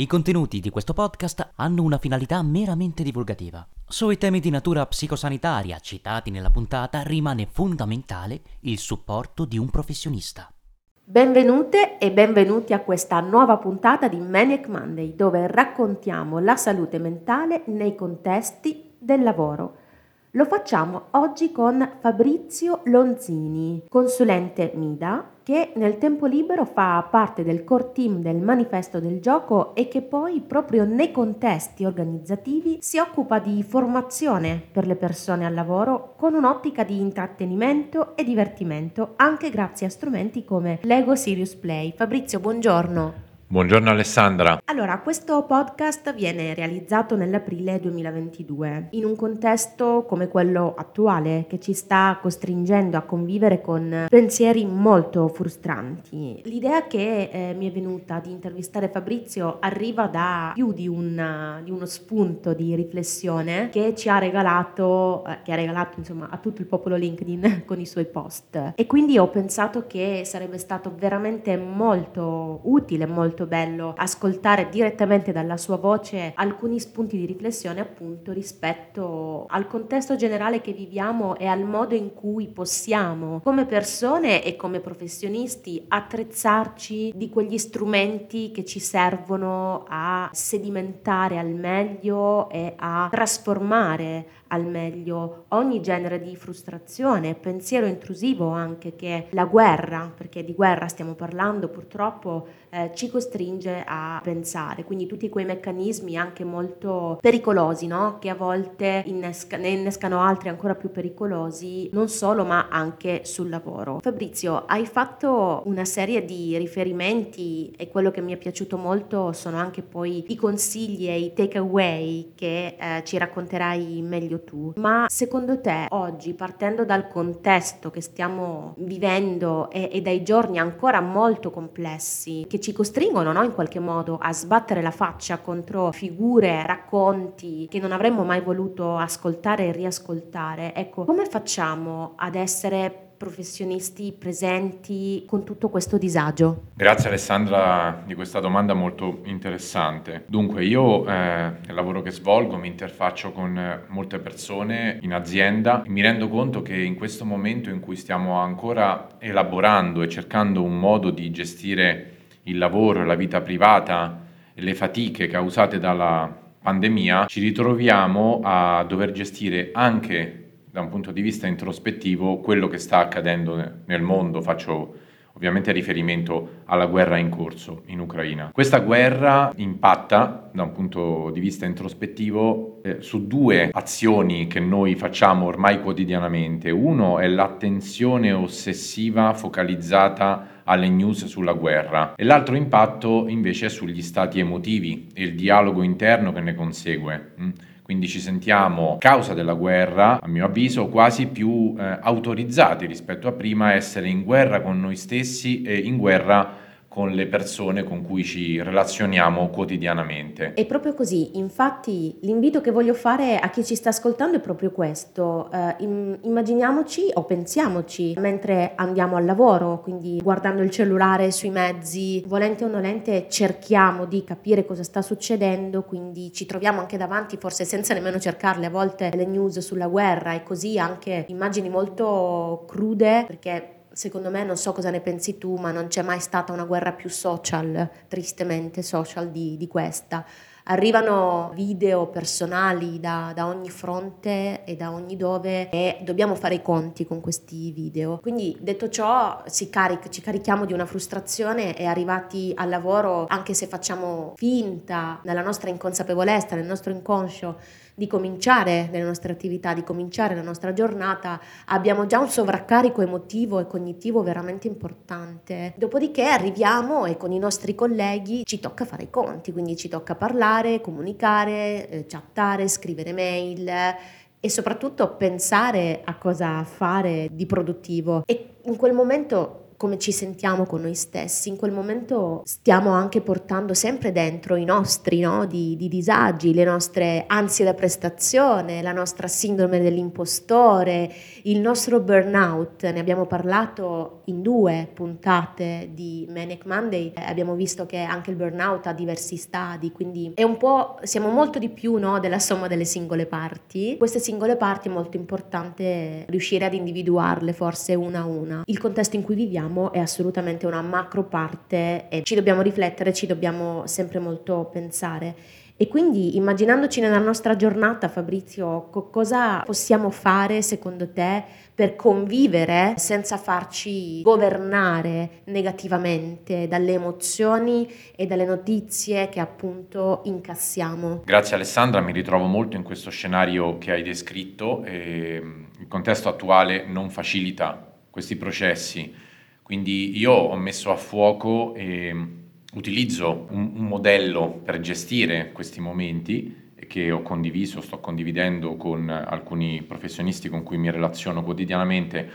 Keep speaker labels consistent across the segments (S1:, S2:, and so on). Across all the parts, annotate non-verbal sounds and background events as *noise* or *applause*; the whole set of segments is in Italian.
S1: I contenuti di questo podcast hanno una finalità meramente divulgativa. Sui temi di natura psicosanitaria citati nella puntata rimane fondamentale il supporto di un professionista.
S2: Benvenute e benvenuti a questa nuova puntata di Maniac Monday dove raccontiamo la salute mentale nei contesti del lavoro. Lo facciamo oggi con Fabrizio Lonzini, consulente MIDA, che nel tempo libero fa parte del core team del manifesto del gioco e che poi proprio nei contesti organizzativi si occupa di formazione per le persone al lavoro con un'ottica di intrattenimento e divertimento anche grazie a strumenti come Lego Serious Play. Fabrizio, buongiorno.
S3: Buongiorno Alessandra.
S2: Allora, questo podcast viene realizzato nell'aprile 2022 in un contesto come quello attuale che ci sta costringendo a convivere con pensieri molto frustranti. L'idea che eh, mi è venuta di intervistare Fabrizio arriva da più di, una, di uno spunto di riflessione che ci ha regalato, eh, che ha regalato insomma a tutto il popolo LinkedIn *laughs* con i suoi post. E quindi ho pensato che sarebbe stato veramente molto utile, molto molto bello ascoltare direttamente dalla sua voce alcuni spunti di riflessione appunto rispetto al contesto generale che viviamo e al modo in cui possiamo come persone e come professionisti attrezzarci di quegli strumenti che ci servono a sedimentare al meglio e a trasformare al meglio ogni genere di frustrazione, pensiero intrusivo anche che la guerra, perché di guerra stiamo parlando purtroppo, eh, ci costringe a pensare. Quindi tutti quei meccanismi anche molto pericolosi, no? che a volte innesca, ne innescano altri ancora più pericolosi, non solo ma anche sul lavoro. Fabrizio, hai fatto una serie di riferimenti e quello che mi è piaciuto molto sono anche poi i consigli e i takeaway che eh, ci racconterai meglio tu, ma secondo te oggi, partendo dal contesto che stiamo vivendo e, e dai giorni ancora molto complessi, che ci costringono no, in qualche modo a sbattere la faccia contro figure, racconti che non avremmo mai voluto ascoltare e riascoltare, ecco, come facciamo ad essere professionisti presenti con tutto questo disagio?
S3: Grazie Alessandra di questa domanda molto interessante. Dunque io eh, nel lavoro che svolgo mi interfaccio con molte persone in azienda e mi rendo conto che in questo momento in cui stiamo ancora elaborando e cercando un modo di gestire il lavoro la vita privata le fatiche causate dalla pandemia, ci ritroviamo a dover gestire anche da un punto di vista introspettivo quello che sta accadendo nel mondo. Faccio ovviamente riferimento alla guerra in corso in Ucraina. Questa guerra impatta da un punto di vista introspettivo eh, su due azioni che noi facciamo ormai quotidianamente. Uno è l'attenzione ossessiva focalizzata alle news sulla guerra e l'altro impatto invece è sugli stati emotivi e il dialogo interno che ne consegue. Mm. Quindi ci sentiamo, causa della guerra, a mio avviso, quasi più eh, autorizzati rispetto a prima a essere in guerra con noi stessi e in guerra con le persone con cui ci relazioniamo quotidianamente.
S2: È proprio così, infatti l'invito che voglio fare a chi ci sta ascoltando è proprio questo, eh, immaginiamoci o pensiamoci mentre andiamo al lavoro, quindi guardando il cellulare sui mezzi, volente o nolente cerchiamo di capire cosa sta succedendo, quindi ci troviamo anche davanti, forse senza nemmeno cercarle. A volte, le news sulla guerra e così anche immagini molto crude perché secondo me, non so cosa ne pensi tu, ma non c'è mai stata una guerra più social, tristemente social, di, di questa. Arrivano video personali da, da, ogni fronte e da ogni dove e dobbiamo fare i conti con questi video. Quindi detto ciò carica, ci carichiamo di una frustrazione e arrivati al lavoro, anche se facciamo finta nella nostra inconsapevolezza, nel nostro inconscio, di cominciare le nostre attività, di cominciare la nostra giornata, abbiamo già un sovraccarico emotivo e cognitivo veramente importante. Dopodiché arriviamo e con i nostri colleghi ci tocca fare i conti, quindi ci tocca parlare, comunicare, eh, chattare, scrivere mail e soprattutto pensare a cosa fare di produttivo. E in quel momento come ci sentiamo con noi stessi. In quel momento stiamo anche portando sempre dentro i nostri no, di, di disagi, le nostre ansie da prestazione, la nostra sindrome dell'impostore, il nostro burnout. Ne abbiamo parlato in due puntate di Manic Monday. Abbiamo visto che anche il burnout ha diversi stadi, quindi è un po', siamo molto di più no, della somma delle singole parti. Queste singole parti è molto importante riuscire ad individuarle forse una a una. Il contesto in cui viviamo è assolutamente una macro parte e ci dobbiamo riflettere, ci dobbiamo sempre molto pensare. E quindi immaginandoci nella nostra giornata, Fabrizio, co- cosa possiamo fare secondo te per convivere senza farci governare negativamente dalle emozioni e dalle notizie che appunto incassiamo?
S3: Grazie Alessandra, mi ritrovo molto in questo scenario che hai descritto. E mm, il contesto attuale non facilita questi processi, quindi io ho messo a fuoco e utilizzo un, un modello per gestire questi momenti che ho condiviso, sto condividendo con alcuni professionisti con cui mi relaziono quotidianamente.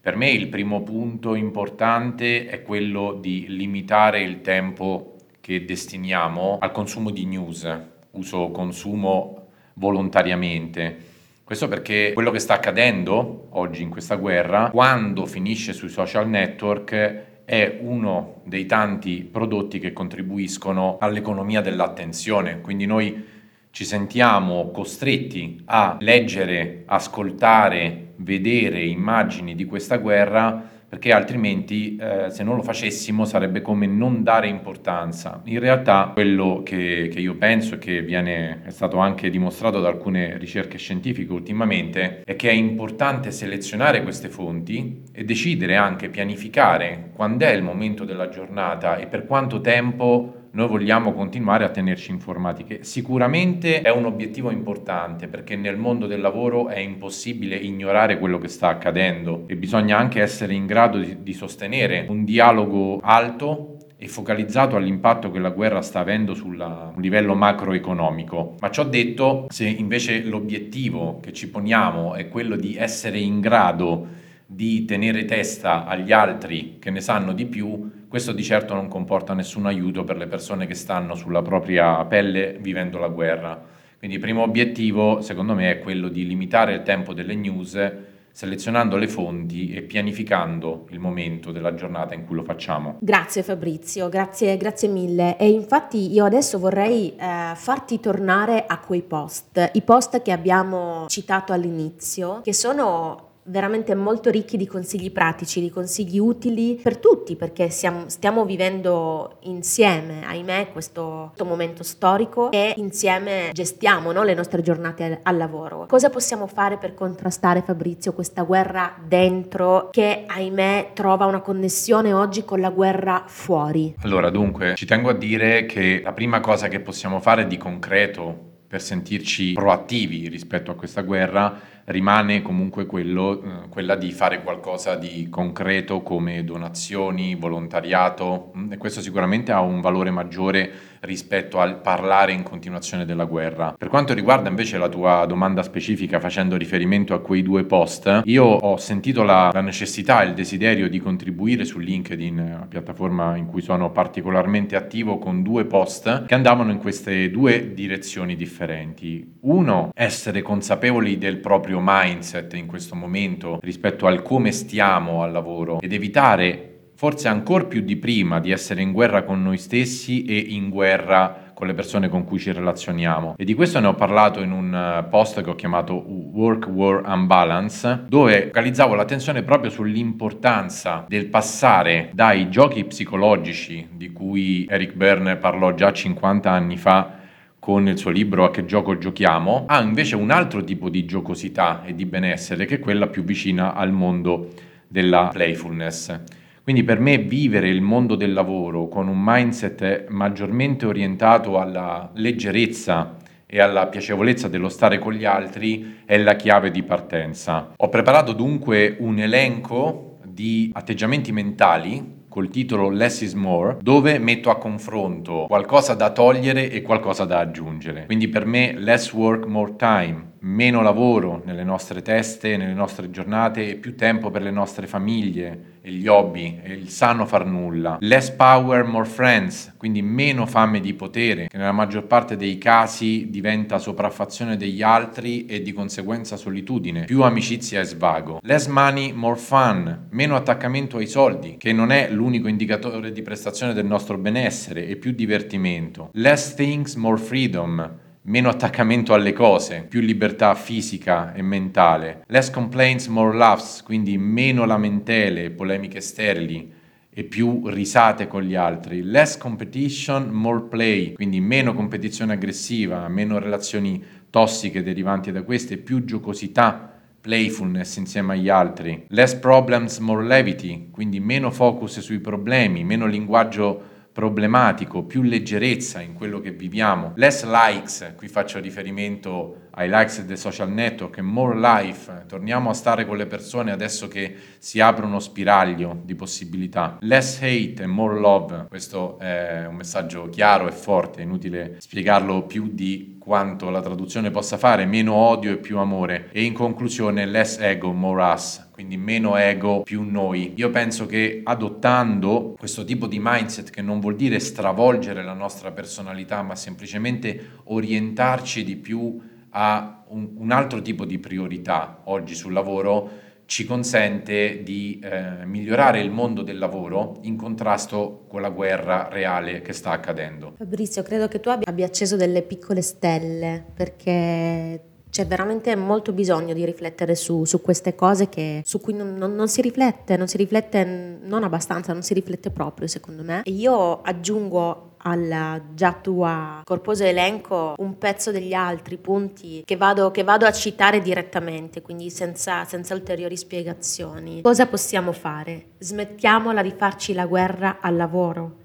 S3: Per me il primo punto importante è quello di limitare il tempo che destiniamo al consumo di news, uso consumo volontariamente. Questo perché quello che sta accadendo oggi in questa guerra, quando finisce sui social network, è uno dei tanti prodotti che contribuiscono all'economia dell'attenzione, quindi noi ci sentiamo costretti a leggere, ascoltare, vedere immagini di questa guerra perché altrimenti eh, se non lo facessimo sarebbe come non dare importanza. In realtà quello che, che io penso e che viene, è stato anche dimostrato da alcune ricerche scientifiche ultimamente è che è importante selezionare queste fonti e decidere anche, pianificare quando è il momento della giornata e per quanto tempo noi vogliamo continuare a tenerci informati, che sicuramente è un obiettivo importante perché nel mondo del lavoro è impossibile ignorare quello che sta accadendo e bisogna anche essere in grado di, di sostenere un dialogo alto e focalizzato all'impatto che la guerra sta avendo sul livello macroeconomico. Ma ciò detto, se invece l'obiettivo che ci poniamo è quello di essere in grado di tenere testa agli altri che ne sanno di più, questo di certo non comporta nessun aiuto per le persone che stanno sulla propria pelle vivendo la guerra. Quindi il primo obiettivo, secondo me, è quello di limitare il tempo delle news selezionando le fonti e pianificando il momento della giornata in cui lo facciamo.
S2: Grazie Fabrizio, grazie, grazie mille. E infatti io adesso vorrei eh, farti tornare a quei post, i post che abbiamo citato all'inizio, che sono veramente molto ricchi di consigli pratici, di consigli utili per tutti, perché siamo, stiamo vivendo insieme, ahimè, questo, questo momento storico e insieme gestiamo no, le nostre giornate al, al, lavoro. Cosa possiamo fare per contrastare, Fabrizio, questa guerra dentro che, ahimè, trova una connessione oggi con la guerra fuori?
S3: Allora, dunque, ci tengo a dire che la prima cosa che possiamo fare di concreto per sentirci proattivi rispetto a questa guerra rimane comunque quello, eh, quella di fare qualcosa di concreto come donazioni, volontariato mm, e questo sicuramente ha un valore maggiore rispetto al parlare in continuazione della guerra. Per quanto riguarda invece la tua domanda specifica facendo riferimento a quei due post, io ho sentito la, la necessità e il desiderio di contribuire su LinkedIn, la piattaforma in cui sono particolarmente attivo, con due post che andavano in queste due direzioni differenti. Uno, essere consapevoli del proprio mindset in questo momento rispetto al come stiamo al lavoro ed evitare forse ancora più di prima di essere in guerra con noi stessi e in guerra con le persone con cui ci relazioniamo. E di questo ne ho parlato in un eh, post che ho chiamato Work War Unbalance, dove focalizzavo l'attenzione proprio sull'importanza del passare dai giochi psicologici di cui Eric Berne parlò già 50 anni fa con il suo libro A che gioco giochiamo, ha invece un altro tipo di giocosità e di benessere che è quella più vicina al mondo della playfulness. Quindi per me vivere il mondo del lavoro con un mindset maggiormente orientato alla leggerezza e alla piacevolezza dello stare con gli altri è la chiave di partenza. Ho preparato dunque un elenco di atteggiamenti mentali col titolo Less is More, dove metto a confronto qualcosa da togliere e qualcosa da aggiungere. Quindi per me less work, more time meno lavoro nelle nostre teste, nelle nostre giornate e più tempo per le nostre famiglie e gli hobby e il sano far nulla. Less power, more friends, quindi meno fame di potere, che nella maggior parte dei casi diventa sopraffazione degli altri e di conseguenza solitudine, più amicizia e svago. Less money, more fun, meno attaccamento ai soldi, che non è l'unico indicatore di prestazione del nostro benessere, e più divertimento. Less things, more freedom meno attaccamento alle cose, più libertà fisica e mentale, less complaints, more laughs, quindi meno lamentele, polemiche sterili e più risate con gli altri, less competition, more play, quindi meno competizione aggressiva, meno relazioni tossiche derivanti da queste, più giocosità, playfulness insieme agli altri, less problems, more levity, quindi meno focus sui problemi, meno linguaggio problematico, più leggerezza in quello che viviamo, less likes, qui faccio riferimento ai likes dei social network, more life, torniamo a stare con le persone adesso che si apre uno spiraglio di possibilità, less hate e more love, questo è un messaggio chiaro e forte, inutile spiegarlo più di quanto la traduzione possa fare, meno odio e più amore e in conclusione less ego, more us, quindi meno ego, più noi. Io penso che adottando questo tipo di mindset che non vuol dire stravolgere la nostra personalità, ma semplicemente orientarci di più a un, un altro tipo di priorità oggi sul lavoro, ci consente di eh, migliorare il mondo del lavoro in contrasto con la guerra reale che sta accadendo.
S2: Fabrizio, credo che tu abbia acceso delle piccole stelle perché c'è veramente molto bisogno di riflettere su, su queste cose che, su cui non, non, non, si riflette, non si riflette non abbastanza, non si riflette proprio secondo me. E io aggiungo al già tuo corposo elenco un pezzo degli altri punti che vado, che vado a citare direttamente, quindi senza, senza ulteriori spiegazioni. Cosa possiamo fare? Smettiamola di farci la guerra al lavoro.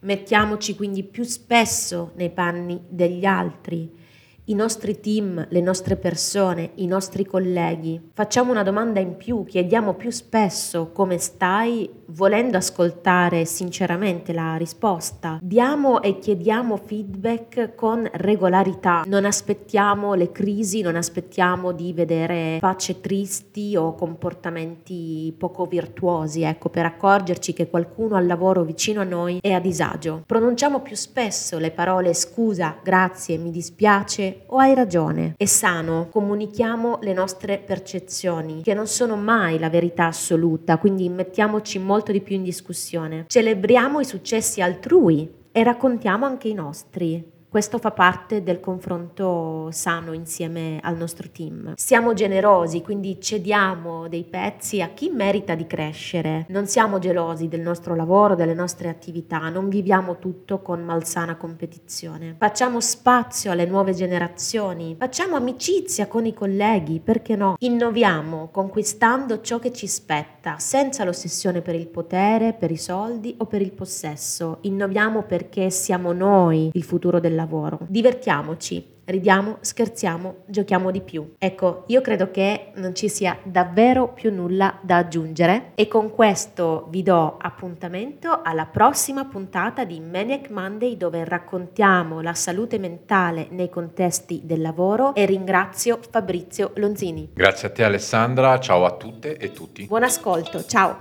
S2: Mettiamoci quindi più spesso nei panni degli altri i nostri team, le nostre persone, i nostri colleghi. Facciamo una domanda in più, chiediamo più spesso come stai volendo ascoltare sinceramente la risposta. Diamo e chiediamo feedback con regolarità, non aspettiamo le crisi, non aspettiamo di vedere facce tristi o comportamenti poco virtuosi, ecco, per accorgerci che qualcuno al lavoro vicino a noi è a disagio. Pronunciamo più spesso le parole scusa, grazie, mi dispiace o hai ragione. È sano, comunichiamo le nostre percezioni, che non sono mai la verità assoluta, quindi mettiamoci molto di più in discussione. Celebriamo i successi altrui e raccontiamo anche i nostri. Questo fa parte del confronto sano insieme al nostro team. Siamo generosi, quindi cediamo dei pezzi a chi merita di crescere. Non siamo gelosi del nostro lavoro, delle nostre attività, non viviamo tutto con malsana competizione. Facciamo spazio alle nuove generazioni, facciamo amicizia con i colleghi, perché no? Innoviamo conquistando ciò che ci spetta, senza l'ossessione per il potere, per i soldi o per il possesso. Innoviamo perché siamo noi il futuro del lavoro lavoro. Divertiamoci, ridiamo, scherziamo, giochiamo di più. Ecco, io credo che non ci sia davvero più nulla da aggiungere e con questo vi do appuntamento alla prossima puntata di Maniac Monday dove raccontiamo la salute mentale nei contesti del lavoro e ringrazio Fabrizio Lonzini.
S3: Grazie a te Alessandra, ciao a tutte e tutti.
S2: Buon ascolto, ciao.